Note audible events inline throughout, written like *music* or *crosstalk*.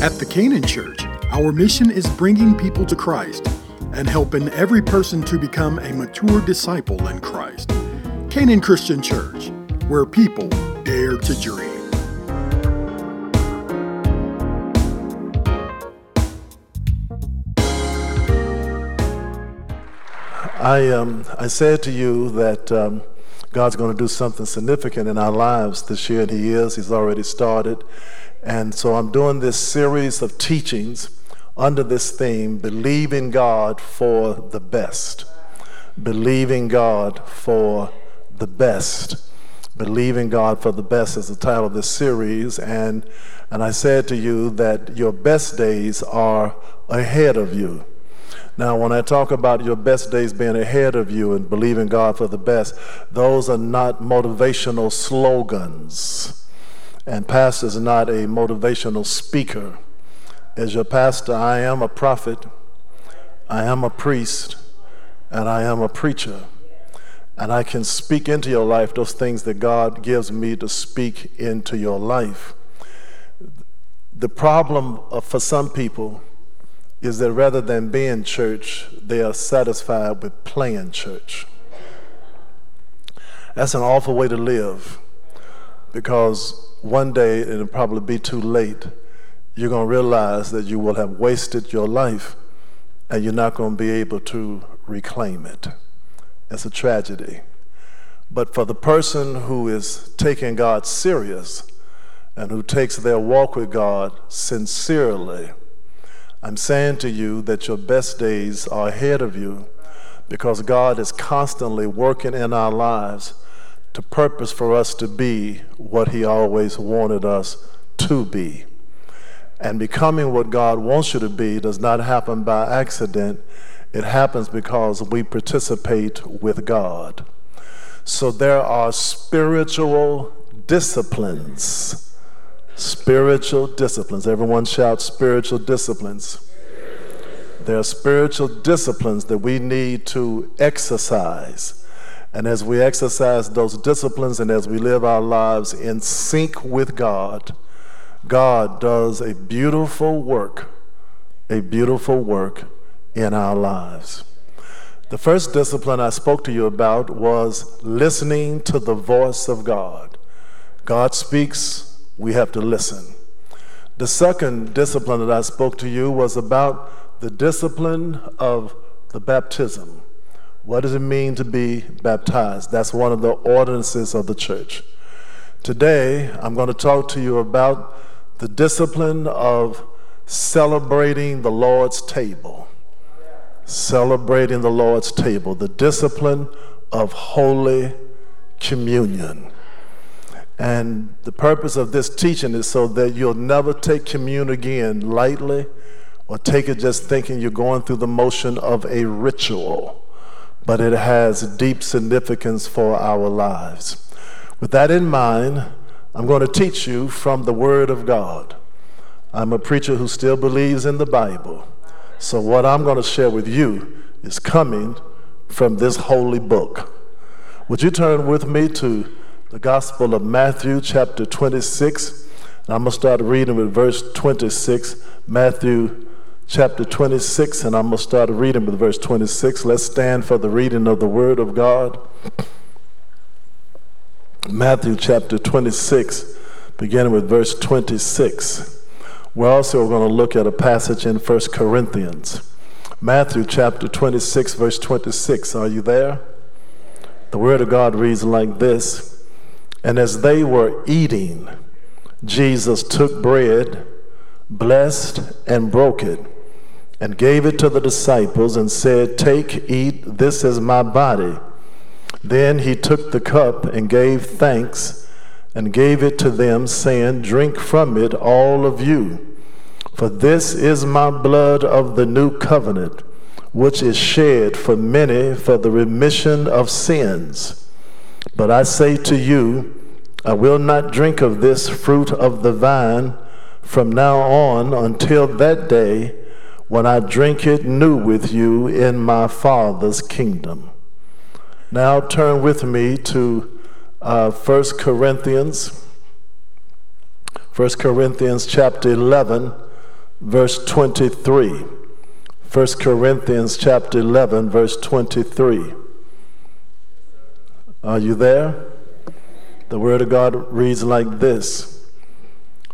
At the Canaan Church, our mission is bringing people to Christ and helping every person to become a mature disciple in Christ. Canaan Christian Church, where people dare to dream. I, um, I said to you that um, God's going to do something significant in our lives this year, and He is. He's already started. And so I'm doing this series of teachings under this theme believing God for the best. Believing God for the best. Believing God for the best is the title of this series. And, and I said to you that your best days are ahead of you. Now, when I talk about your best days being ahead of you and believing God for the best, those are not motivational slogans. And pastor is not a motivational speaker. As your pastor, I am a prophet, I am a priest, and I am a preacher. And I can speak into your life those things that God gives me to speak into your life. The problem for some people is that rather than being church, they are satisfied with playing church. That's an awful way to live because one day it'll probably be too late. You're going to realize that you will have wasted your life and you're not going to be able to reclaim it. It's a tragedy. But for the person who is taking God serious and who takes their walk with God sincerely, I'm saying to you that your best days are ahead of you because God is constantly working in our lives to purpose for us to be what He always wanted us to be. And becoming what God wants you to be does not happen by accident, it happens because we participate with God. So there are spiritual disciplines. Spiritual disciplines. Everyone shout spiritual disciplines. There are spiritual disciplines that we need to exercise and as we exercise those disciplines and as we live our lives in sync with God, God does a beautiful work, a beautiful work in our lives. The first discipline I spoke to you about was listening to the voice of God. God speaks, we have to listen. The second discipline that I spoke to you was about the discipline of the baptism. What does it mean to be baptized? That's one of the ordinances of the church. Today, I'm going to talk to you about the discipline of celebrating the Lord's table. Celebrating the Lord's table, the discipline of Holy Communion. And the purpose of this teaching is so that you'll never take communion again lightly or take it just thinking you're going through the motion of a ritual but it has deep significance for our lives. With that in mind, I'm going to teach you from the Word of God. I'm a preacher who still believes in the Bible. So, what I'm going to share with you is coming from this holy book. Would you turn with me to the Gospel of Matthew, chapter 26? And I'm going to start reading with verse 26, Matthew chapter 26, and I'm going to start reading with verse 26. Let's stand for the reading of the Word of God. Matthew chapter 26, beginning with verse 26. We're also going to look at a passage in 1 Corinthians. Matthew chapter 26, verse 26. Are you there? The Word of God reads like this And as they were eating, Jesus took bread, blessed, and broke it and gave it to the disciples and said, Take, eat, this is my body. Then he took the cup and gave thanks and gave it to them, saying, Drink from it, all of you. For this is my blood of the new covenant, which is shed for many for the remission of sins. But I say to you, I will not drink of this fruit of the vine from now on until that day when I drink it new with you in my Father's kingdom. Now turn with me to uh, 1 Corinthians, 1 Corinthians chapter 11, verse 23. 1 Corinthians chapter 11, verse 23. Are you there? The Word of God reads like this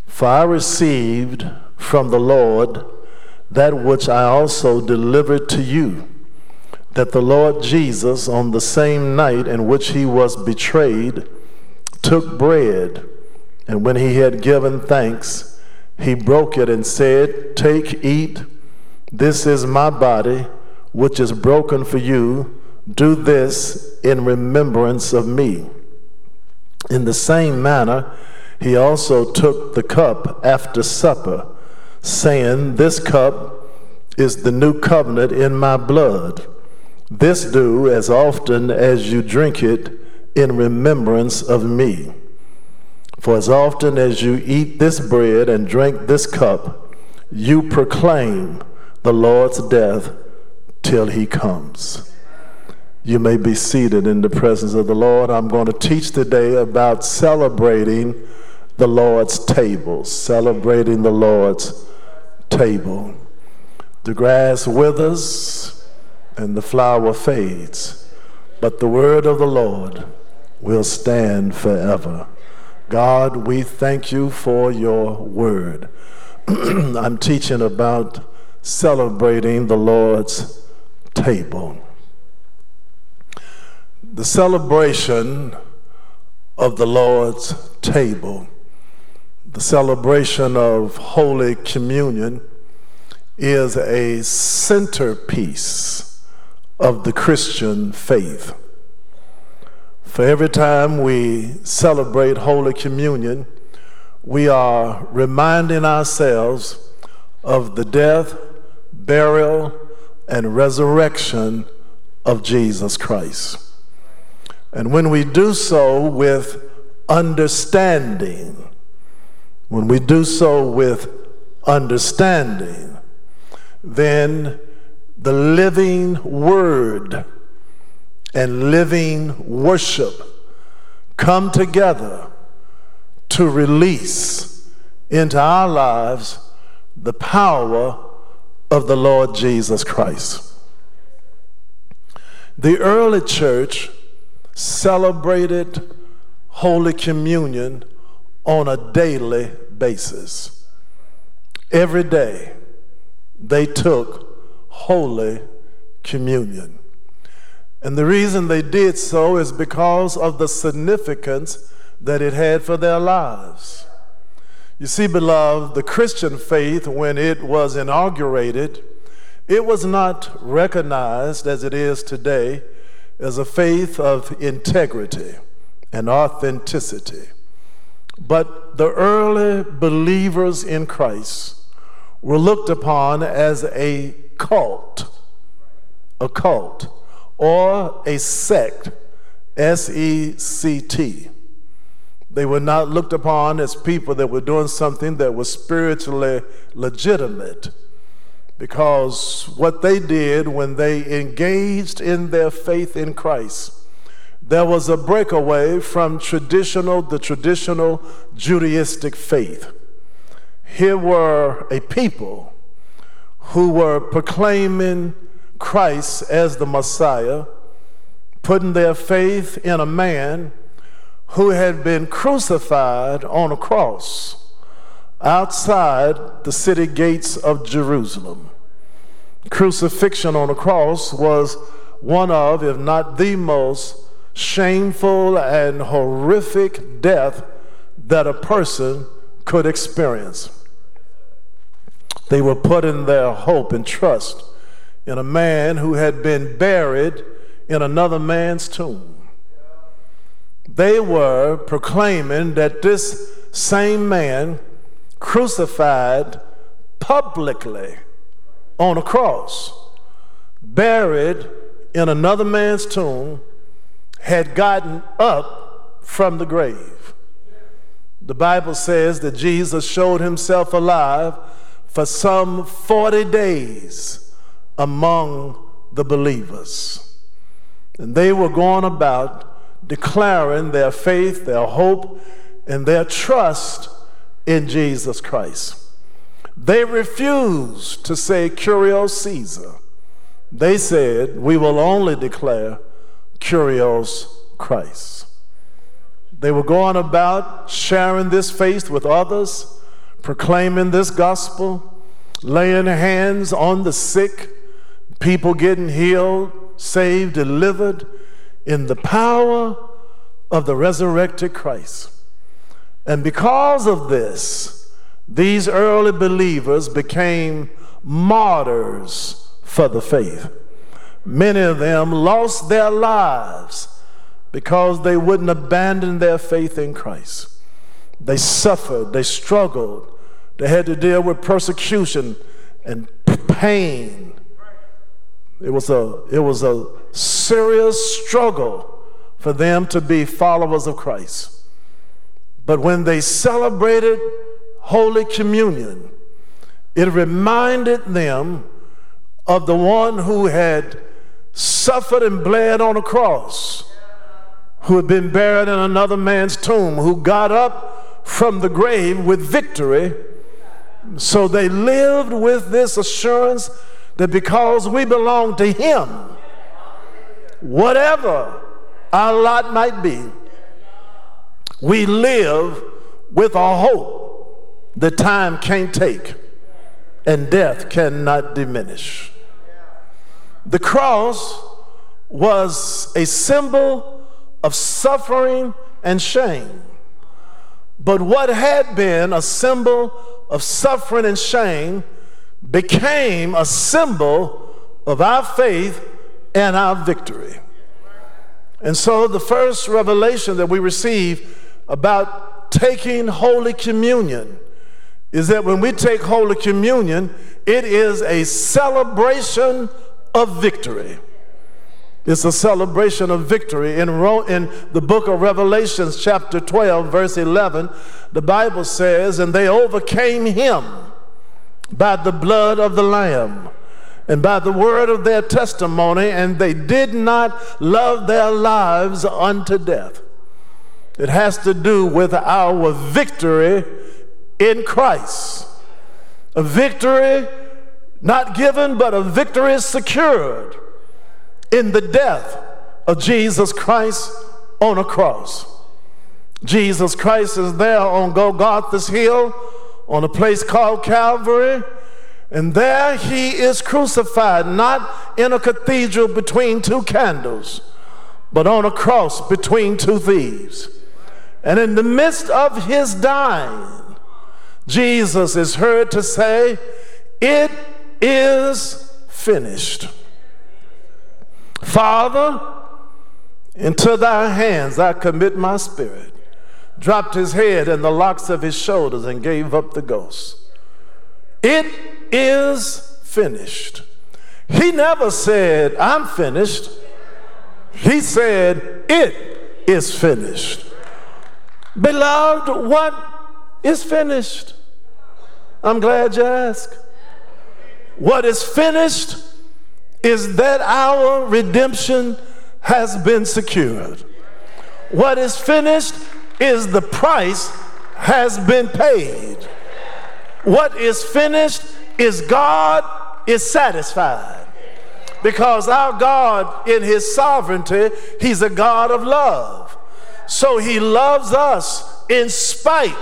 For I received from the Lord that which I also delivered to you, that the Lord Jesus, on the same night in which he was betrayed, took bread, and when he had given thanks, he broke it and said, Take, eat, this is my body, which is broken for you. Do this in remembrance of me. In the same manner, he also took the cup after supper, saying, This cup is the new covenant in my blood. This do as often as you drink it in remembrance of me. For as often as you eat this bread and drink this cup, you proclaim the Lord's death till he comes. You may be seated in the presence of the Lord. I'm going to teach today about celebrating the Lord's table, celebrating the Lord's table. The grass withers and the flower fades, but the word of the Lord will stand forever. God, we thank you for your word. *clears throat* I'm teaching about celebrating the Lord's table the celebration of the Lord's table, the celebration of Holy Communion, is a centerpiece of the Christian faith. For every time we celebrate Holy Communion, we are reminding ourselves of the death, burial, and resurrection of Jesus Christ. And when we do so with understanding, when we do so with understanding, then the living word and living worship come together to release into our lives the power of the Lord Jesus Christ. The early church celebrated Holy Communion on a daily basis. Every day they took Holy Communion. And the reason they did so is because of the significance that it had for their lives. You see, beloved, the Christian faith, when it was inaugurated, it was not recognized as it is today as a faith of integrity and authenticity. But the early believers in Christ were looked upon as a cult, a cult, or a sect, S E C T. They were not looked upon as people that were doing something that was spiritually legitimate because what they did when they engaged in their faith in Christ, there was a breakaway from traditional, the traditional Judaistic faith. Here were a people who were proclaiming Christ as the Messiah, putting their faith in a man who had been crucified on a cross outside the city gates of Jerusalem. Crucifixion on a cross was one of, if not the most shameful and horrific death that a person could experience. They were putting their hope and trust in a man who had been buried in another man's tomb. They were proclaiming that this same man crucified publicly on a cross, buried in another man's tomb, had gotten up from the grave. The Bible says that Jesus showed himself alive for some 40 days among the believers. And they were going about declaring their faith, their hope, and their trust in Jesus Christ. They refused to say Kyrios Caesar. They said, We will only declare Kyrios Christ. They were going about sharing this faith with others, proclaiming this gospel, laying hands on the sick, people getting healed, saved, delivered in the power of the resurrected Christ. And because of this, these early believers became martyrs for the faith. Many of them lost their lives because they wouldn't abandon their faith in Christ. They suffered, they struggled, they had to deal with persecution and pain. It was a, it was a serious struggle for them to be followers of Christ. But when they celebrated Holy Communion, it reminded them of the one who had suffered and bled on a cross, who had been buried in another man's tomb, who got up from the grave with victory. So they lived with this assurance that because we belong to Him, whatever our lot might be, we live with a hope that time can't take and death cannot diminish. The cross was a symbol of suffering and shame. But what had been a symbol of suffering and shame became a symbol of our faith and our victory. And so the first revelation that we receive about taking Holy Communion is that when we take Holy Communion, it is a celebration of victory. It's a celebration of victory. In, in the book of Revelations, chapter 12, verse 11, the Bible says, And they overcame him by the blood of the Lamb and by the word of their testimony, and they did not love their lives unto death. It has to do with our victory in Christ. A victory not given, but a victory secured in the death of Jesus Christ on a cross. Jesus Christ is there on Golgotha's hill on a place called Calvary. And there he is crucified, not in a cathedral between two candles, but on a cross between two thieves. And in the midst of his dying, Jesus is heard to say, It is finished. Father, into thy hands I commit my spirit. Dropped his head and the locks of his shoulders and gave up the ghost. It is finished. He never said, I'm finished. He said, It is finished. Beloved, what is finished? I'm glad you asked. What is finished is that our redemption has been secured. What is finished is the price has been paid. What is finished is God is satisfied. Because our God, in His sovereignty, He's a God of love. So He loves us in spite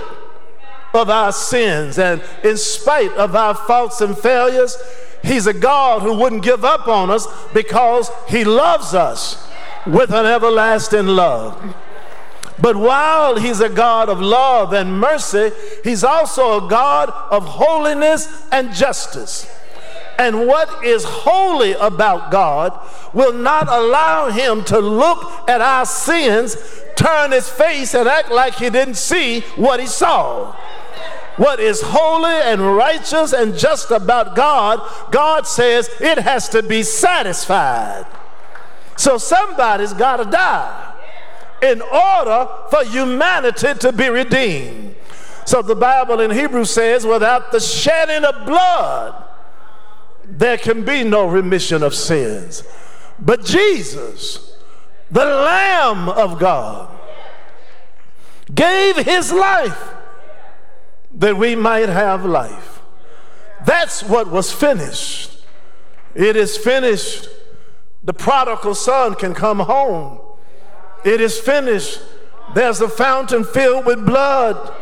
of our sins and in spite of our faults and failures. He's a God who wouldn't give up on us because He loves us with an everlasting love. But while He's a God of love and mercy, He's also a God of holiness and justice. And what is holy about God will not allow Him to look at our sins, turn His face, and act like He didn't see what He saw what is holy and righteous and just about God, God says it has to be satisfied. So somebody's got to die in order for humanity to be redeemed. So the Bible in Hebrew says, without the shedding of blood, there can be no remission of sins. But Jesus, the Lamb of God, gave his life that we might have life. That's what was finished. It is finished. The prodigal son can come home. It is finished. There's a fountain filled with blood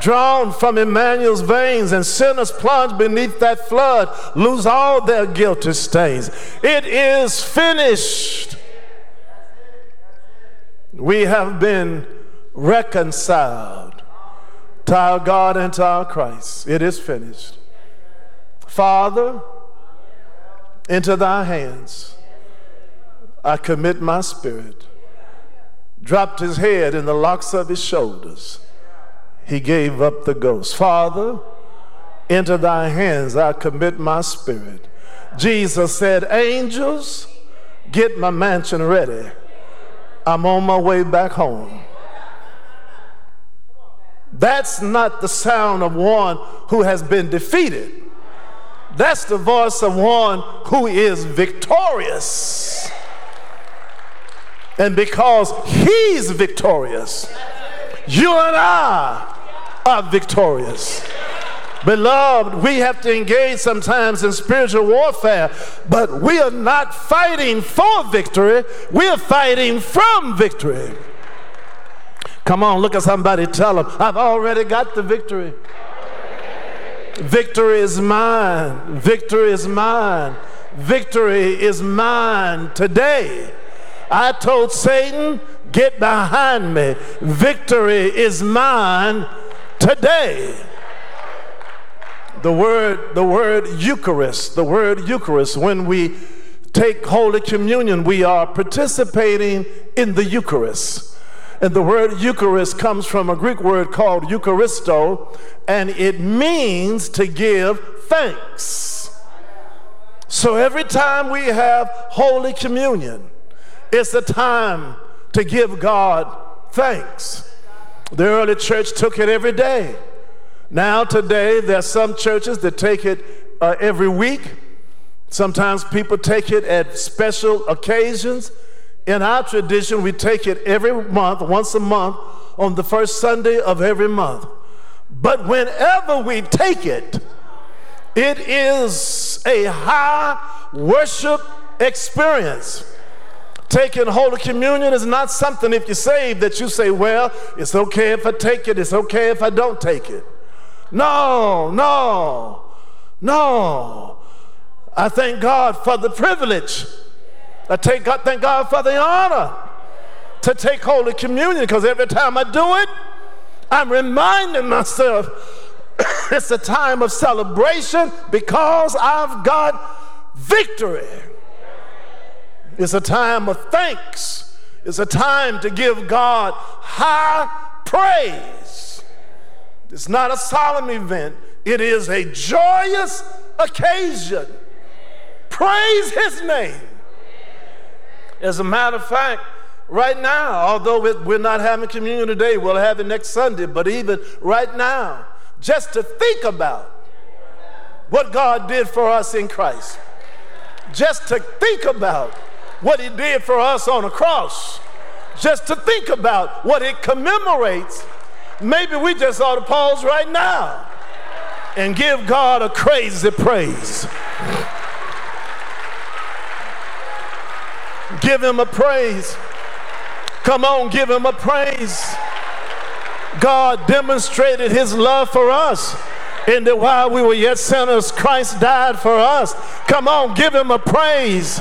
drawn from Emmanuel's veins, and sinners plunge beneath that flood, lose all their guilty stains. It is finished. We have been reconciled to our God and to our Christ. It is finished. Father, into thy hands I commit my spirit. Dropped his head in the locks of his shoulders he gave up the ghost. Father, into thy hands I commit my spirit. Jesus said, Angels, get my mansion ready. I'm on my way back home. That's not the sound of one who has been defeated. That's the voice of one who is victorious. And because he's victorious, you and I are victorious. Beloved, we have to engage sometimes in spiritual warfare, but we are not fighting for victory, we are fighting from victory. Come on, look at somebody, tell them, I've already got the victory. Victory is mine. Victory is mine. Victory is mine today. I told Satan, Get behind me. Victory is mine today. The word, the word Eucharist, the word Eucharist, when we take Holy Communion, we are participating in the Eucharist. And the word Eucharist comes from a Greek word called Eucharisto, and it means to give thanks. So every time we have Holy Communion, it's a time to give God thanks. The early church took it every day. Now, today, there are some churches that take it uh, every week. Sometimes people take it at special occasions. In our tradition, we take it every month, once a month, on the first Sunday of every month. But whenever we take it, it is a high worship experience. Taking Holy Communion is not something, if you're saved, that you say, well, it's okay if I take it, it's okay if I don't take it. No, no, no. I thank God for the privilege. I take God, thank God for the honor to take Holy Communion because every time I do it, I'm reminding myself *coughs* it's a time of celebration because I've got victory. It's a time of thanks. It's a time to give God high praise. It's not a solemn event, it is a joyous occasion. Praise His name. As a matter of fact, right now, although we're not having communion today, we'll have it next Sunday, but even right now, just to think about what God did for us in Christ, just to think about what he did for us on the cross, just to think about what it commemorates, maybe we just ought to pause right now and give God a crazy praise. Give him a praise. Come on, give him a praise. God demonstrated his love for us. In that while we were yet sinners, Christ died for us. Come on, give him a praise.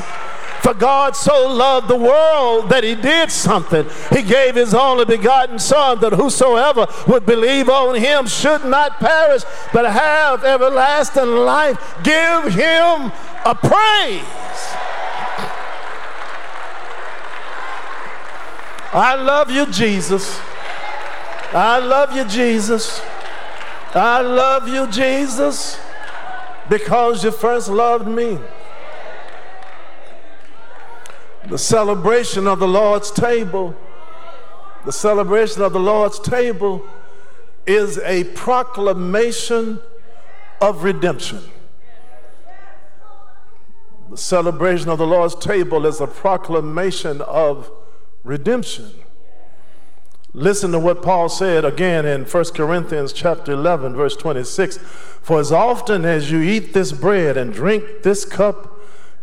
For God so loved the world that he did something. He gave his only begotten Son that whosoever would believe on him should not perish but have everlasting life. Give him a praise. I love you, Jesus. I love you, Jesus. I love you, Jesus, because you first loved me the celebration of the Lord's table, the celebration of the Lord's table is a proclamation of redemption. The celebration of the Lord's table is a proclamation of redemption. Listen to what Paul said again in 1 Corinthians chapter 11 verse 26. For as often as you eat this bread and drink this cup,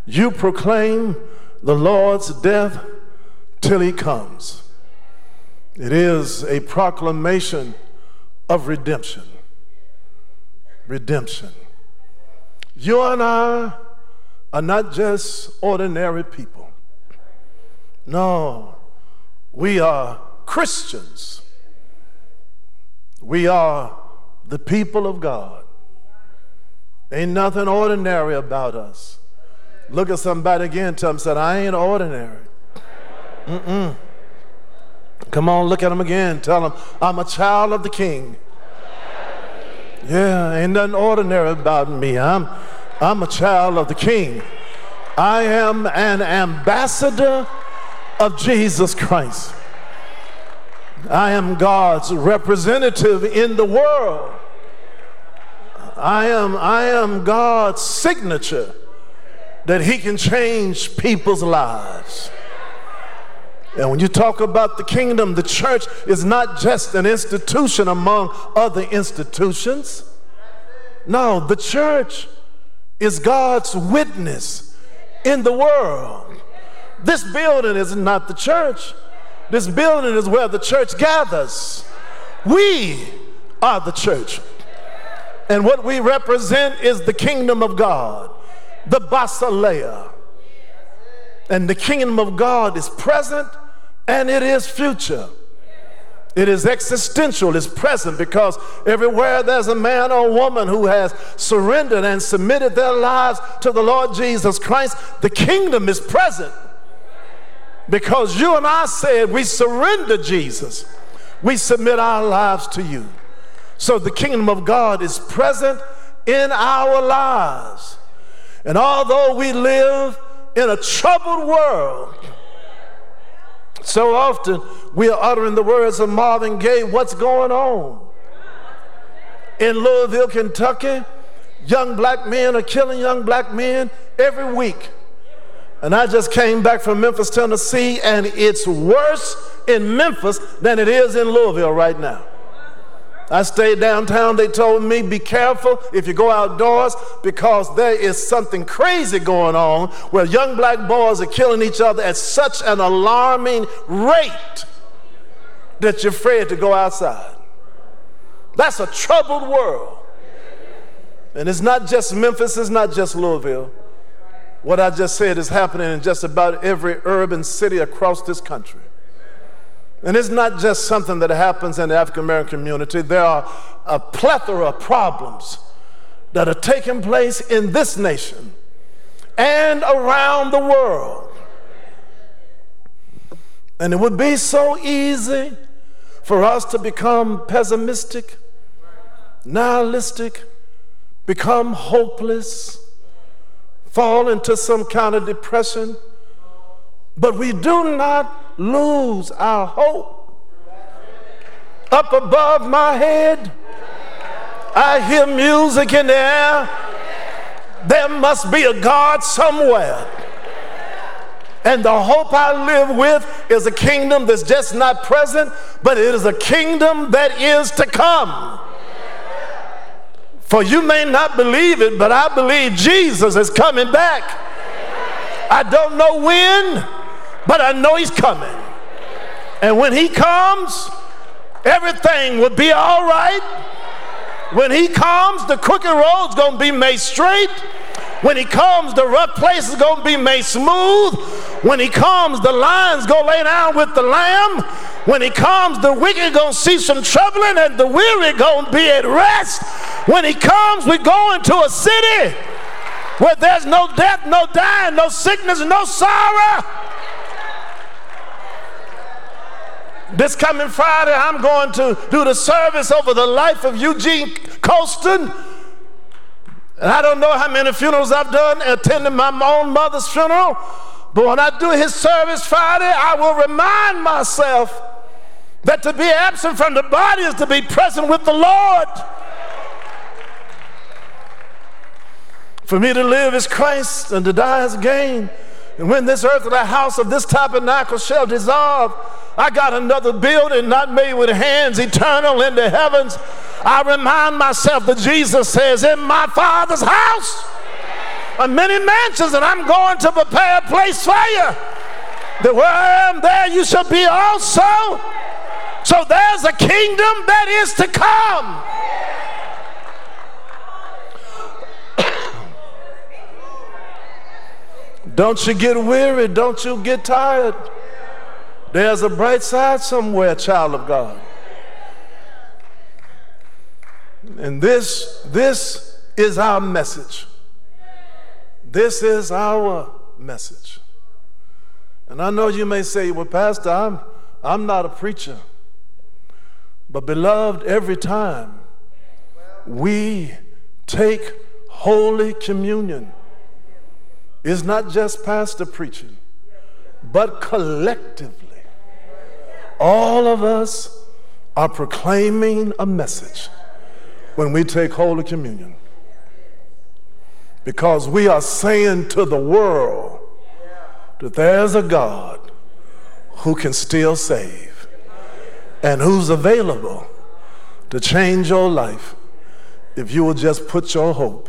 you proclaim the Lord's death till he comes. It is a proclamation of redemption. Redemption. You and I are not just ordinary people. No, we are Christians. We are the people of God. Ain't nothing ordinary about us. Look at somebody again, tell them, said, I ain't ordinary. Mm-mm. Come on, look at them again. Tell them, I'm a child of the king. Yeah, ain't nothing ordinary about me. I'm, I'm a child of the king. I am an ambassador of Jesus Christ. I am God's representative in the world. I am, I am God's signature that He can change people's lives. And when you talk about the kingdom, the church is not just an institution among other institutions. No, the church is God's witness in the world. This building is not the church. This building is where the church gathers. We are the church. And what we represent is the kingdom of God, the basileia. And the kingdom of God is present and it is future. It is existential, it's present because everywhere there's a man or woman who has surrendered and submitted their lives to the Lord Jesus Christ, the kingdom is present. Because you and I said we surrender Jesus, we submit our lives to you. So the kingdom of God is present in our lives. And although we live in a troubled world, so often we are uttering the words of Marvin Gaye, what's going on? In Louisville, Kentucky, young black men are killing young black men every week. And I just came back from Memphis, Tennessee, and it's worse in Memphis than it is in Louisville right now. I stayed downtown. They told me, be careful if you go outdoors because there is something crazy going on where young black boys are killing each other at such an alarming rate that you're afraid to go outside. That's a troubled world. And it's not just Memphis, it's not just Louisville. What I just said is happening in just about every urban city across this country. And it's not just something that happens in the African American community. There are a plethora of problems that are taking place in this nation and around the world. And it would be so easy for us to become pessimistic, nihilistic, become hopeless fall into some kind of depression, but we do not lose our hope. Up above my head, I hear music in the air. There must be a God somewhere. And the hope I live with is a kingdom that's just not present, but it is a kingdom that is to come. For you may not believe it, but I believe Jesus is coming back. I don't know when, but I know he's coming. And when he comes, everything will be all right. When he comes, the crooked road's to be made straight. When he comes, the rough place is going to be made smooth. When he comes, the lion's going to lay down with the lamb. When he comes, the wicked going to see some troubling and the weary going to be at rest. When he comes, we go into a city where there's no death, no dying, no sickness, no sorrow. This coming Friday, I'm going to do the service over the life of Eugene Colston. And I don't know how many funerals I've done attending my own mother's funeral, but when I do his service Friday, I will remind myself that to be absent from the body is to be present with the Lord. For me to live is Christ and to die is gain. And when this earthly house of this tabernacle shall dissolve, I got another building not made with hands, eternal in the heavens. I remind myself that Jesus says, In my Father's house are many mansions, and I'm going to prepare a place for you. That where I am, there you shall be also. So there's a kingdom that is to come. Don't you get weary. Don't you get tired. There's a bright side somewhere, child of God. And this, this is our message. This is our message. And I know you may say, well, Pastor, I'm, I'm not a preacher. But, beloved, every time we take Holy Communion, it's not just pastor preaching, but collectively, all of us are proclaiming a message when we take Holy Communion. Because we are saying to the world that there's a God who can still save and who's available to change your life if you will just put your hope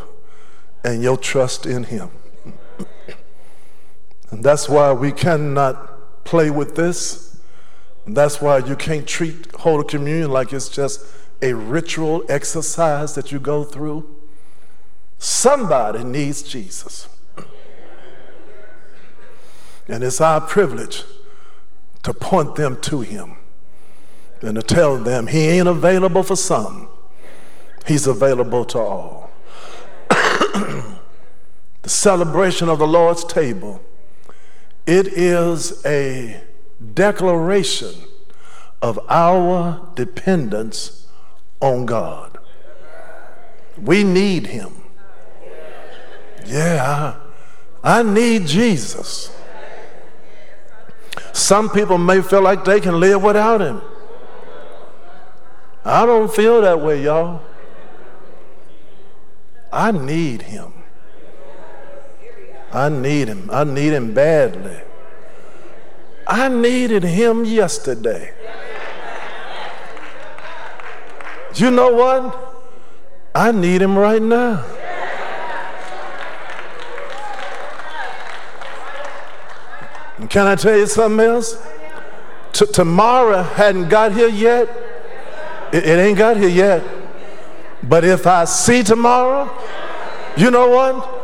and your trust in Him. And that's why we cannot play with this. And that's why you can't treat Holy Communion like it's just a ritual exercise that you go through. Somebody needs Jesus. And it's our privilege to point them to him and to tell them he ain't available for some, he's available to all. The celebration of the Lord's table, it is a declaration of our dependence on God. We need Him. Yeah, I need Jesus. Some people may feel like they can live without Him. I don't feel that way, y'all. I need Him. I need Him. I need Him badly. I needed him yesterday. You know what? I need him right now. And can I tell you something else? T- tomorrow hadn't got here yet. It, it ain't got here yet. But if I see tomorrow, you know what?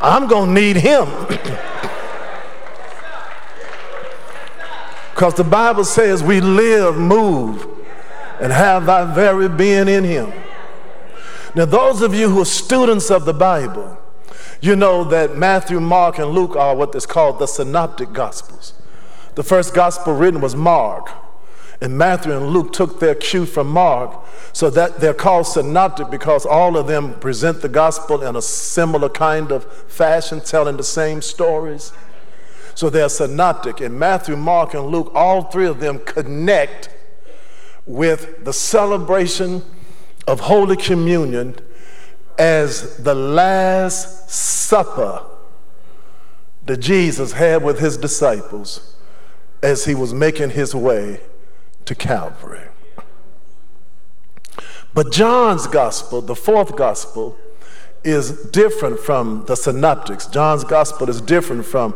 I'm going to need him. *clears throat* Because the Bible says we live, move, and have our very being in Him. Now, those of you who are students of the Bible, you know that Matthew, Mark, and Luke are what is called the synoptic gospels. The first gospel written was Mark, and Matthew and Luke took their cue from Mark, so that they're called synoptic because all of them present the gospel in a similar kind of fashion, telling the same stories. So they're synoptic. In Matthew, Mark, and Luke, all three of them connect with the celebration of Holy Communion as the Last Supper that Jesus had with his disciples as he was making his way to Calvary. But John's gospel, the fourth gospel, is different from the synoptics. John's gospel is different from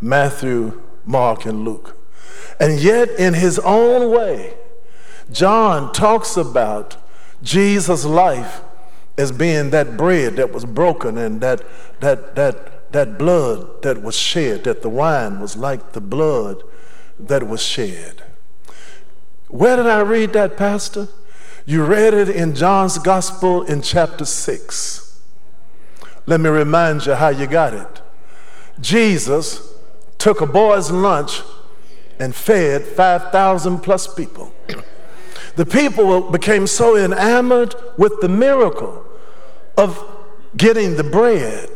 Matthew, Mark, and Luke. And yet, in his own way, John talks about Jesus' life as being that bread that was broken and that, that, that, that blood that was shed, that the wine was like the blood that was shed. Where did I read that, Pastor? You read it in John's Gospel in chapter 6. Let me remind you how you got it. Jesus took a boy's lunch and fed 5,000 plus people. the people became so enamored with the miracle of getting the bread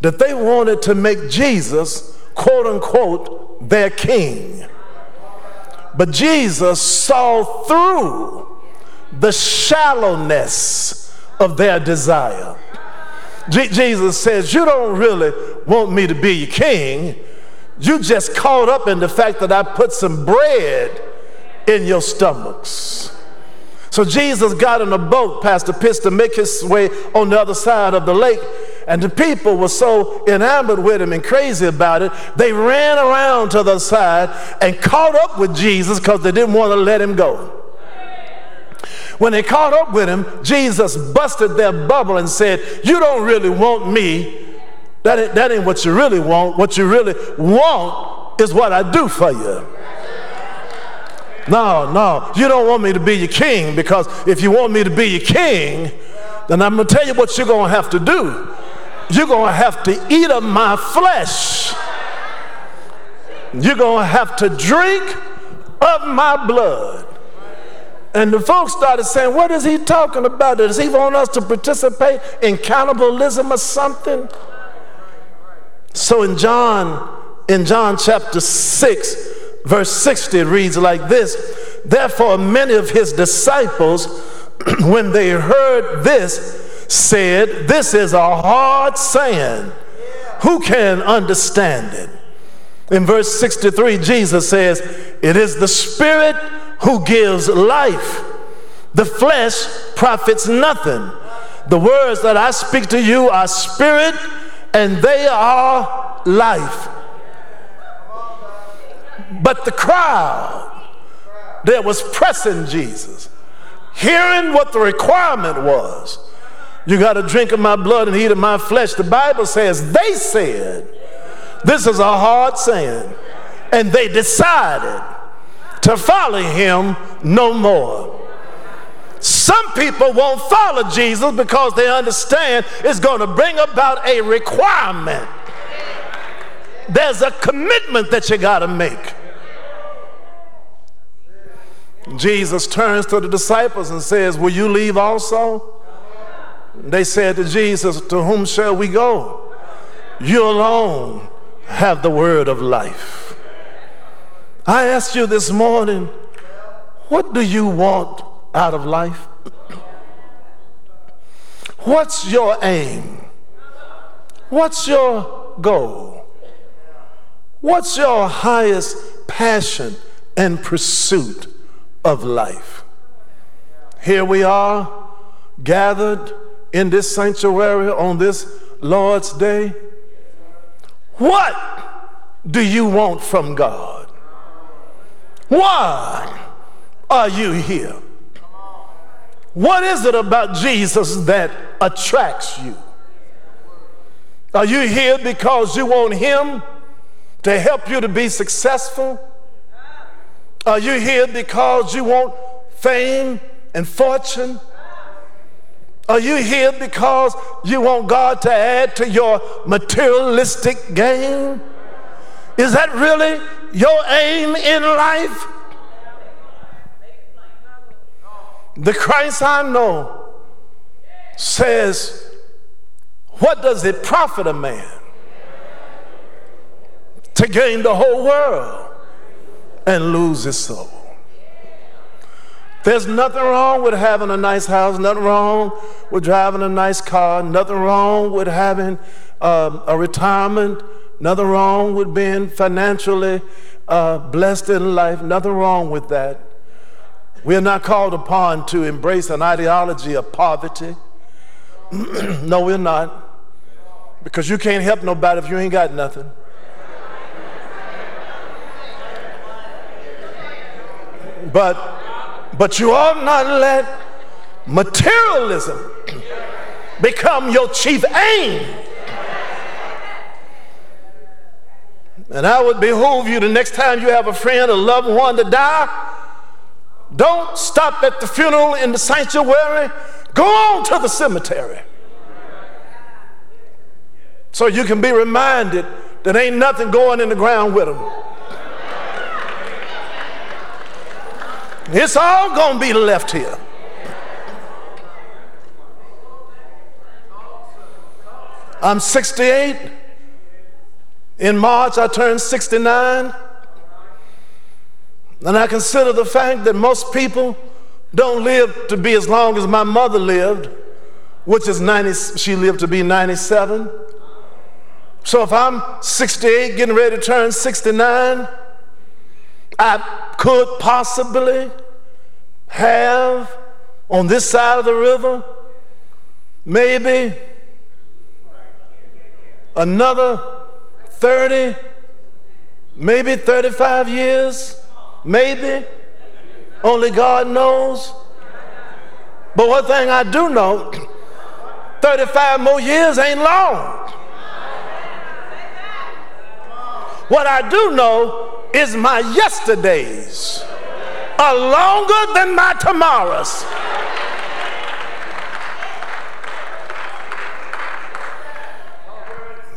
that they wanted to make Jesus, quote unquote, their king. But Jesus saw through the shallowness of their desire. Jesus says, You don't really want me to be your king You just caught up in the fact that I put some bread in your stomachs. So Jesus got in a boat, Pastor Pitts, to make his way on the other side of the lake. And the people were so enamored with him and crazy about it, they ran around to the side and caught up with Jesus because they didn't want to let him go. When they caught up with him, Jesus busted their bubble and said, You don't really want me. That ain't, that ain't what you really want. What you really want is what I do for you. No, no, you don't want me to be your king because if you want me to be your king, then I'm going to tell you what you're going to have to do. You're going to have to eat of my flesh. You're going to have to drink of my blood. And the folks started saying, What is he talking about? Does he want us to participate in cannibalism or something? So in John, in John chapter 6, verse 60, it reads like this Therefore, many of his disciples, *clears throat* when they heard this, said, This is a hard saying. Who can understand it? In verse 63, Jesus says, It is the Spirit who gives life. The flesh profits nothing. The words that I speak to you are spirit and they are life. But the crowd that was pressing Jesus, hearing what the requirement was, you got to drink of my blood and eat of my flesh. The Bible says they said, This is a hard saying. And they decided to follow him no more. Some people won't follow Jesus because they understand it's going to bring about a requirement. There's a commitment that you got to make. Jesus turns to the disciples and says, Will you leave also? They said to Jesus, To whom shall we go? You alone have the word of life. I asked you this morning, what do you want out of life? What's your aim? What's your goal? What's your highest passion and pursuit of life? Here we are gathered in this sanctuary on this Lord's Day. What do you want from God? Why are you here? What is it about Jesus that attracts you? Are you here because you want Him to help you to be successful? Are you here because you want fame and fortune? Are you here because you want God to add to your materialistic gain? Is that really your aim in life? The Christ I know says, What does it profit a man to gain the whole world and lose his soul? There's nothing wrong with having a nice house, nothing wrong with driving a nice car, nothing wrong with having uh, a retirement, nothing wrong with being financially uh, blessed in life, nothing wrong with that. We are not called upon to embrace an ideology of poverty. *clears throat* no, we're not. Because you can't help nobody if you ain't got nothing. But but you ought not let materialism become your chief aim. And I would behoove you the next time you have a friend, a loved one to die, don't stop at the funeral in the sanctuary. Go on to the cemetery. So you can be reminded that ain't nothing going in the ground with them. It's all going to be left here. I'm 68. In March, I turned 69. And I consider the fact that most people don't live to be as long as my mother lived, which is 90, she lived to be 97. So if I'm 68, getting ready to turn 69, I could possibly have on this side of the river maybe another 30, maybe 35 years, maybe. Only God knows. But one thing I do know *clears throat* 35 more years ain't long. What I do know is my yesterdays are longer than my tomorrows.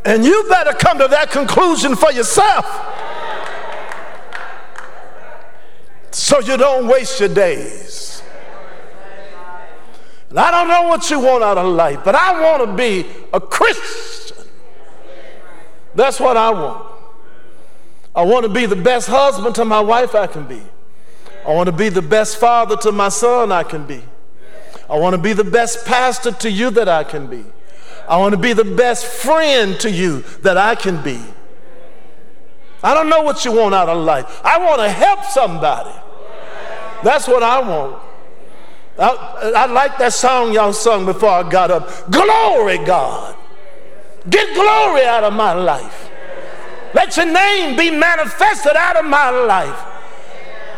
And you better come to that conclusion for yourself. So you don't waste your days. And I don't know what you want out of life, but I want to be a Christian. That's what I want. I want to be the best husband to my wife I can be. I want to be the best father to my son I can be. I want to be the best pastor to you that I can be. I want to be the best friend to you that I can be. I don't know what you want out of life. I want to help somebody. That's what I want. I, I like that song y'all sung before I got up. Glory, God. Get glory out of my life. Let your name be manifested out of my life.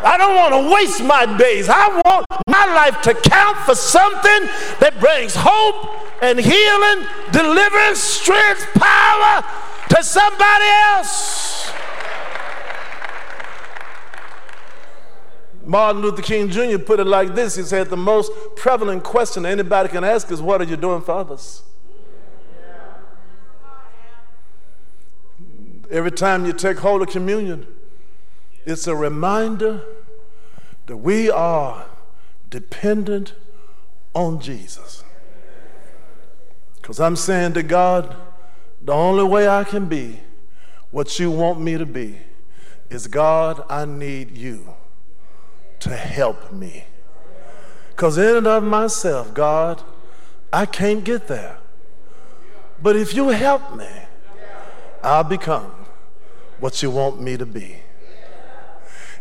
I don't want to waste my days. I want my life to count for something that brings hope and healing, deliverance, strength, power to somebody else. Martin Luther King Jr. put it like this He said, The most prevalent question anybody can ask is, What are you doing for others? Every time you take Holy Communion, it's a reminder that we are dependent on Jesus. Because I'm saying to God, the only way I can be what you want me to be is God, I need you to help me. Because in and of myself, God, I can't get there. But if you help me, I'll become what you want me to be.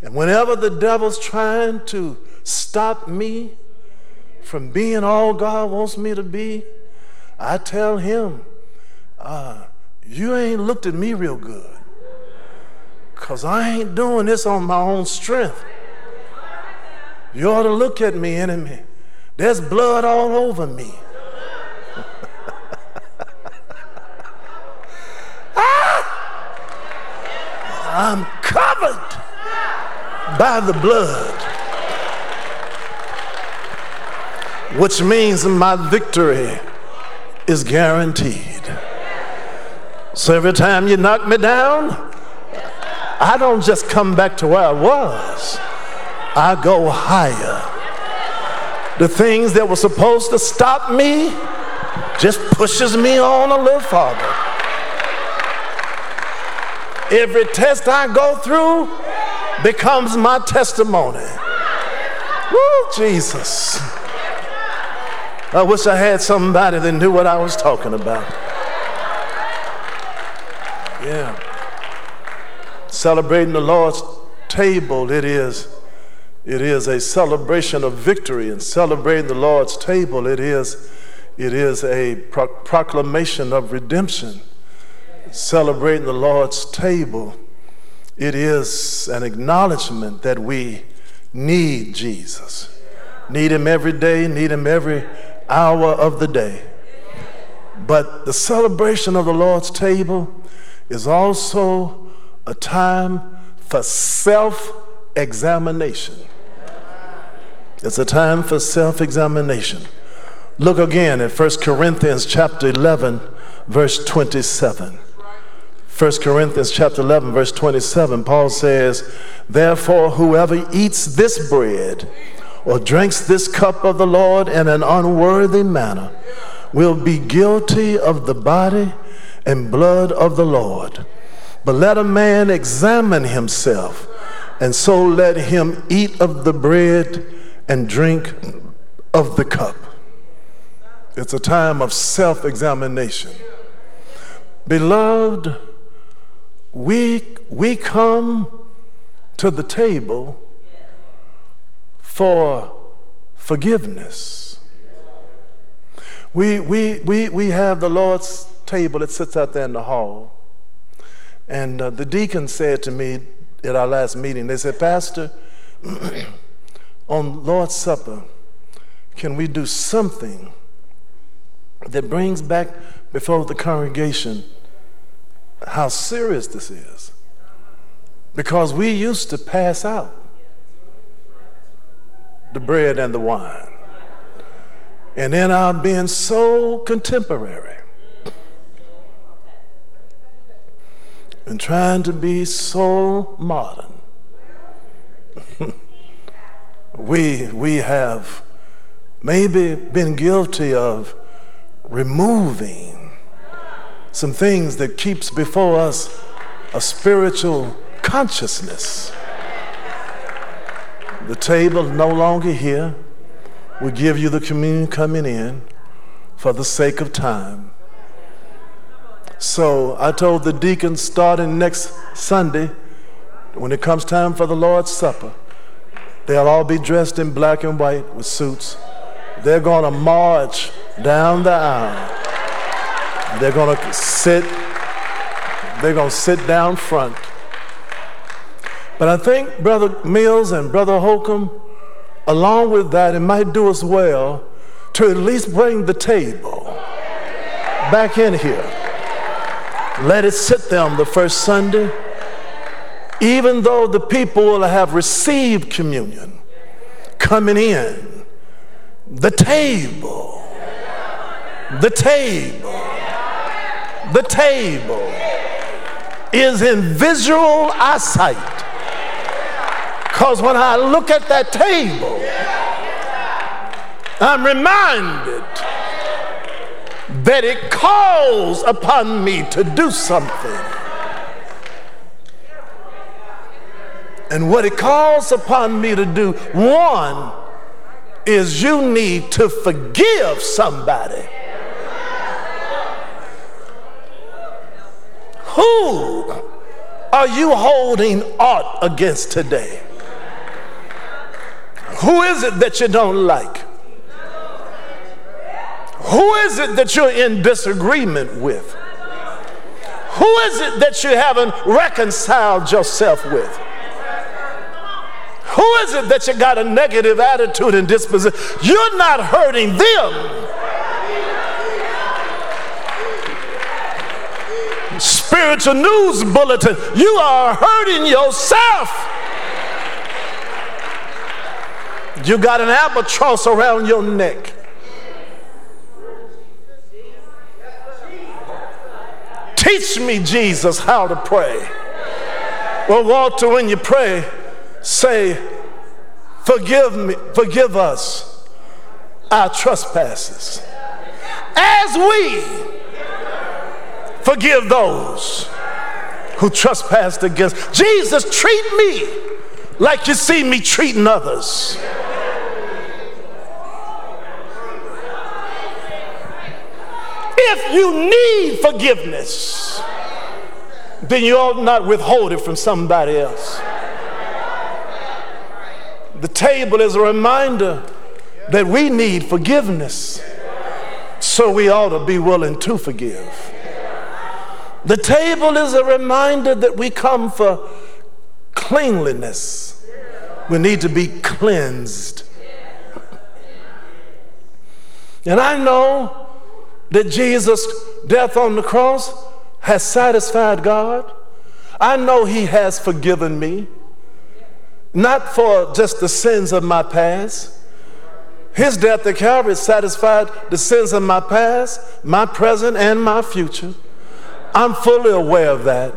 And whenever the devil's trying to stop me from being all God wants me to be, I tell him, uh, you ain't looked at me real good. Because I ain't doing this on my own strength. You ought to look at me, enemy. There's blood all over me. I'm covered by the blood, which means my victory is guaranteed. So every time you knock me down, I don't just come back to where I was, I go higher. The things that were supposed to stop me just pushes me on a little farther. Every test I go through becomes my testimony. Woo, Jesus. I wish I had somebody that knew what I was talking about. Yeah. Celebrating the Lord's table, it is. It is a celebration of victory, and celebrating the Lord's table, it is, it is a pro- proclamation of redemption. Celebrating the Lord's table, it is an acknowledgement that we need Jesus. Need Him every day, need Him every hour of the day. But the celebration of the Lord's table is also a time for self examination. It's a time for self examination. Look again at 1 Corinthians chapter 11 verse 27. 1 Corinthians chapter 11 verse 27 Paul says, "Therefore whoever eats this bread or drinks this cup of the Lord in an unworthy manner will be guilty of the body and blood of the Lord. But let a man examine himself, and so let him eat of the bread and drink of the cup. It's a time of self examination. Beloved, we, we come to the table for forgiveness. We, we, we, we have the Lord's table that sits out there in the hall. And uh, the deacon said to me at our last meeting, they said, Pastor, *clears throat* on Lord's Supper, can we do something that brings back before the congregation how serious this is? Because we used to pass out the bread and the wine. And in our being so contemporary and trying to be so modern, *laughs* we, we have maybe been guilty of removing some things that keeps before us a spiritual consciousness. The table no longer here. We give you the communion coming in for the sake of time. So I told the deacons starting next Sunday, when it comes time for the Lord's Supper, they'll all be dressed in black and white with suits. They're going to march down the aisle. They're going to sit. They're going to sit down front. But I think Brother Mills and Brother Holcomb, along with that, it might do us well to at least bring the table back in here. Let it sit there on the first Sunday, even though the people will have received communion coming in. The table, the table, the table is in visual eyesight because when I look at that table, I'm reminded that it calls upon me to do something. And what it calls upon me to do, one, is you need to forgive somebody. Who are you holding aught against today? Who is it that you don't like? Who is it that you're in disagreement with? Who is it that you haven't reconciled yourself with? Who is it that you got a negative attitude and disposition? You're not hurting them. Spiritual news bulletin, you are hurting yourself. You got an albatross around your neck. Teach me, Jesus, how to pray. Well, Walter, when you pray, say, Forgive me, forgive us our trespasses. As we forgive those who trespassed against. Jesus, treat me like you see me treating others. If you need forgiveness, then you ought not withhold it from somebody else. The table is a reminder that we need forgiveness, so we ought to be willing to forgive. The table is a reminder that we come for cleanliness. We need to be cleansed. And I know that Jesus' death on the cross has satisfied God. I know He has forgiven me, not for just the sins of my past. His death at Calvary satisfied the sins of my past, my present, and my future. I'm fully aware of that.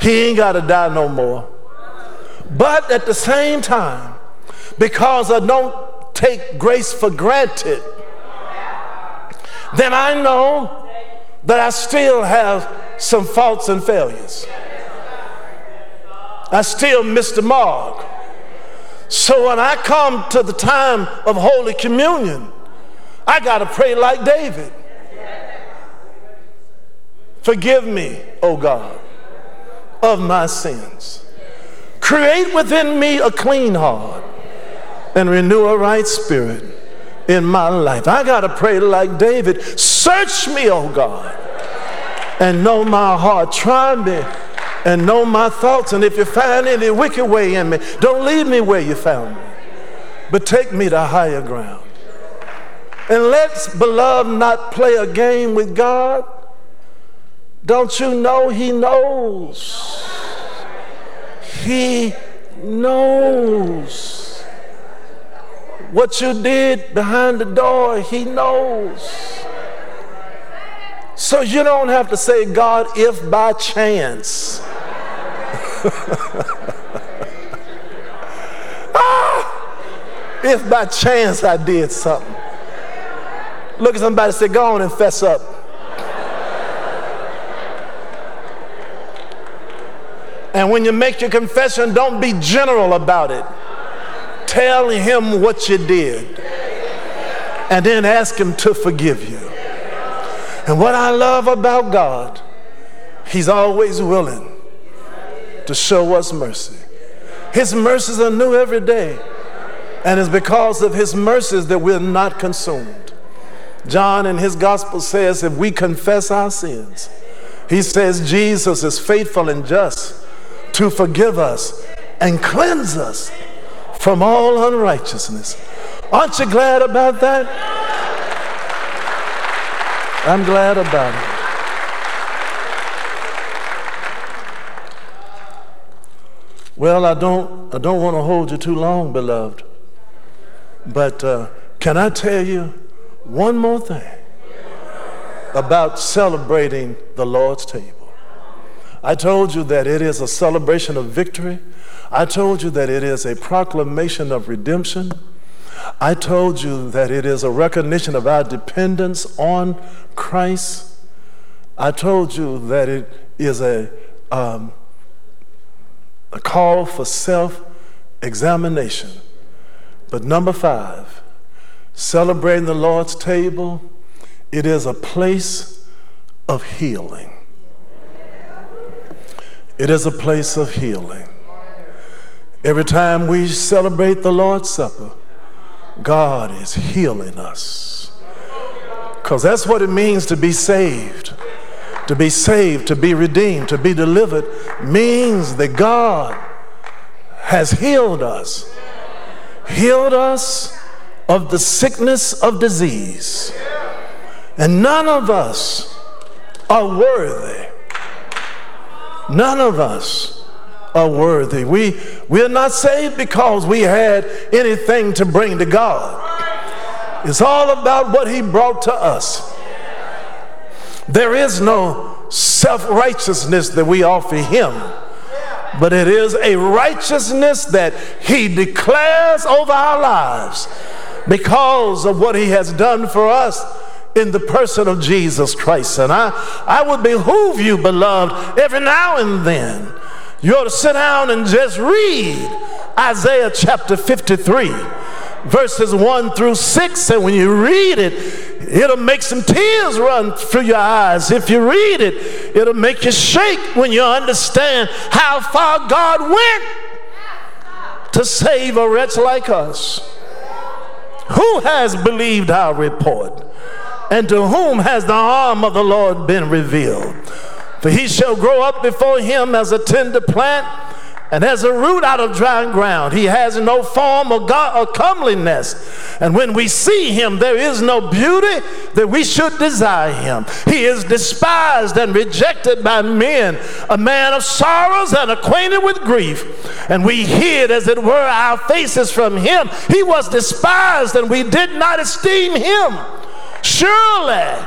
He ain't got to die no more. But at the same time, because I don't take grace for granted, then I know that I still have some faults and failures. I still miss the mark. So when I come to the time of Holy Communion, I got to pray like David. Forgive me, O God, of my sins. Create within me a clean heart and renew a right spirit in my life. I got to pray like David Search me, O God, and know my heart. Try me and know my thoughts. And if you find any wicked way in me, don't leave me where you found me, but take me to higher ground. And let's, beloved, not play a game with God. Don't you know He knows? He knows. What you did behind the door, He knows. So you don't have to say, God, if by chance. *laughs* ah, if by chance I did something. Look at somebody say, Go on and fess up. And when you make your confession, don't be general about it. Tell him what you did. And then ask him to forgive you. And what I love about God, he's always willing to show us mercy. His mercies are new every day. And it's because of his mercies that we're not consumed. John in his gospel says, if we confess our sins, he says Jesus is faithful and just to forgive us and cleanse us from all unrighteousness. Aren't you glad about that? I'm glad about it. Well, I don't, I don't want to hold you too long, beloved. But uh, can I tell you one more thing about celebrating the Lord's table? I told you that it is a celebration of victory. I told you that it is a proclamation of redemption. I told you that it is a recognition of our dependence on Christ. I told you that it is a, um, a call for self examination. But number five, celebrating the Lord's table, it is a place of healing. It is a place of healing. Every time we celebrate the Lord's Supper, God is healing us. Because that's what it means to be saved. To be saved, to be redeemed, to be delivered means that God has healed us. Healed us of the sickness of disease. And none of us are worthy None of us are worthy. We, we're not saved because we had anything to bring to God. It's all about what He brought to us. There is no self righteousness that we offer Him, but it is a righteousness that He declares over our lives because of what He has done for us in the person of Jesus Christ. And I, I would behoove you, beloved, every now and then, you ought to sit down and just read Isaiah chapter 53, verses 1 through 6. And when you read it, it'll make some tears run through your eyes. If you read it, it'll make you shake when you understand how far God went to save a wretch like us. Who has believed our report? And to whom has the arm of the Lord been revealed? For he shall grow up before him as a tender plant and as a root out of dry ground. He has no form or, or comeliness. And when we see him, there is no beauty that we should desire him. He is despised and rejected by men, a man of sorrows and acquainted with grief. And we hid, as it were, our faces from him. He was despised, and we did not esteem him. Surely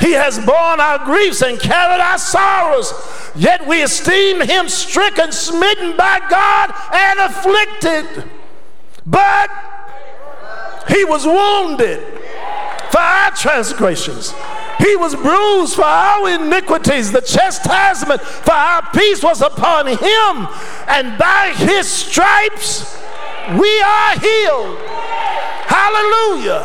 he has borne our griefs and carried our sorrows. Yet we esteem him stricken, smitten by God, and afflicted. But he was wounded for our transgressions. He was bruised for our iniquities. The chastisement for our peace was upon him. And by his stripes we are healed. Hallelujah.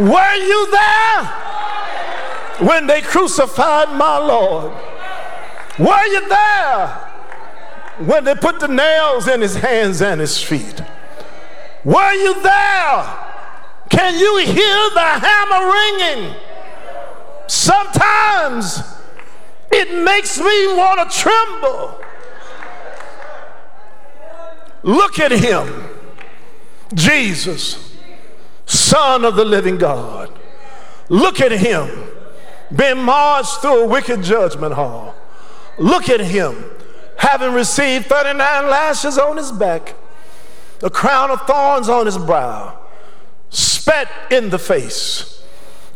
Were you there when they crucified my Lord? Were you there when they put the nails in his hands and his feet? Were you there? Can you hear the hammer ringing? Sometimes it makes me want to tremble. Look at him, Jesus, Son of the living God. Look at him being marched through a wicked judgment hall. Look at him having received 39 lashes on his back, a crown of thorns on his brow, spat in the face,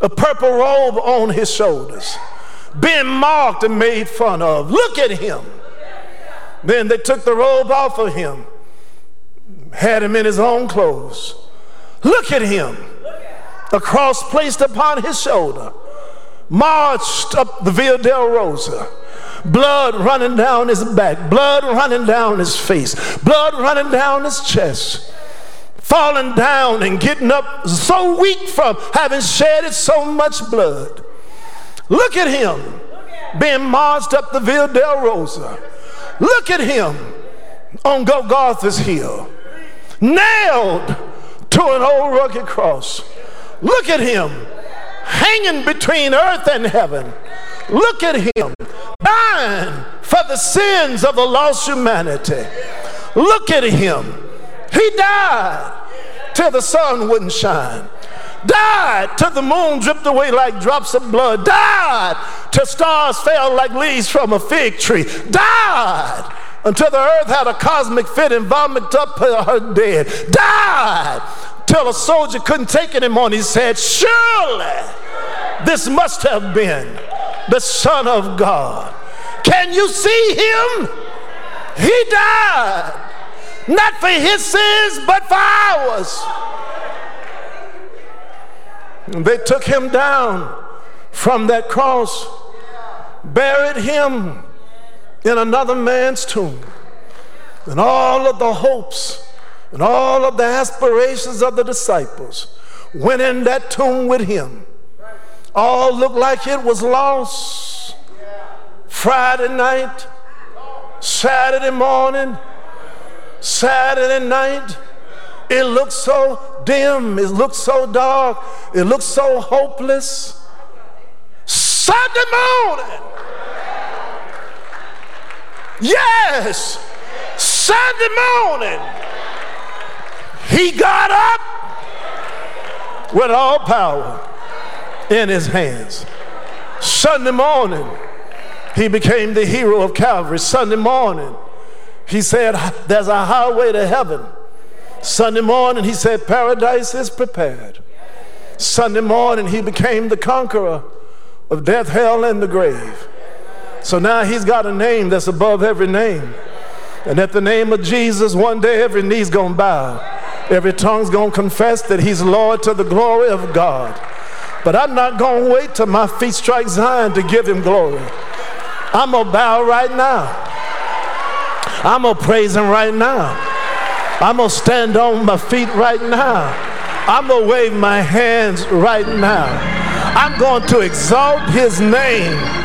a purple robe on his shoulders, being mocked and made fun of. Look at him. Then they took the robe off of him had him in his own clothes. Look at him. A cross placed upon his shoulder, marched up the Via Dolorosa Blood running down his back, blood running down his face, blood running down his chest falling down and getting up so weak from having shedded so much blood. Look at him being marched up the Via Dolorosa. Look at him on Golgotha's hill nailed to an old rugged cross. Look at him hanging between earth and heaven. Look at him dying for the sins of the lost humanity. Look at him. He died till the sun wouldn't shine. Died till the moon dripped away like drops of blood. Died till stars fell like leaves from a fig tree. Died until the earth had a cosmic fit and vomited up her dead. Died till a soldier couldn't take it anymore. And he said, Surely this must have been the Son of God. Can you see him? He died not for his sins, but for ours. They took him down from that cross, buried him in another man's tomb. And all of the hopes and all of the aspirations of the disciples went in that tomb with him. All looked like it was lost. Friday night, Saturday morning, Saturday night, it looked so dim, it looked so dark, it looked so hopeless. Sunday morning, Yes, Sunday morning, he got up with all power in his hands. Sunday morning, he became the hero of Calvary. Sunday morning, he said, There's a highway to heaven. Sunday morning, he said, Paradise is prepared. Sunday morning, he became the conqueror of death, hell, and the grave. So now he's got a name that's above every name. And at the name of Jesus, one day every knee's gonna bow. Every tongue's gonna confess that he's Lord to the glory of God. But I'm not gonna wait till my feet strike Zion to give him glory. I'm gonna bow right now. I'm gonna praise him right now. I'm gonna stand on my feet right now. I'm gonna wave my hands right now. I'm going to exalt his name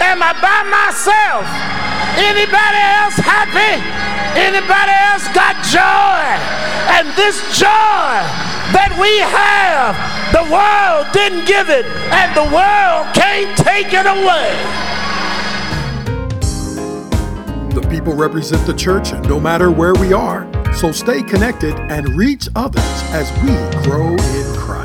Am I by myself? Anybody else happy? Anybody else got joy? And this joy that we have, the world didn't give it, and the world can't take it away. The people represent the church no matter where we are, so stay connected and reach others as we grow in Christ.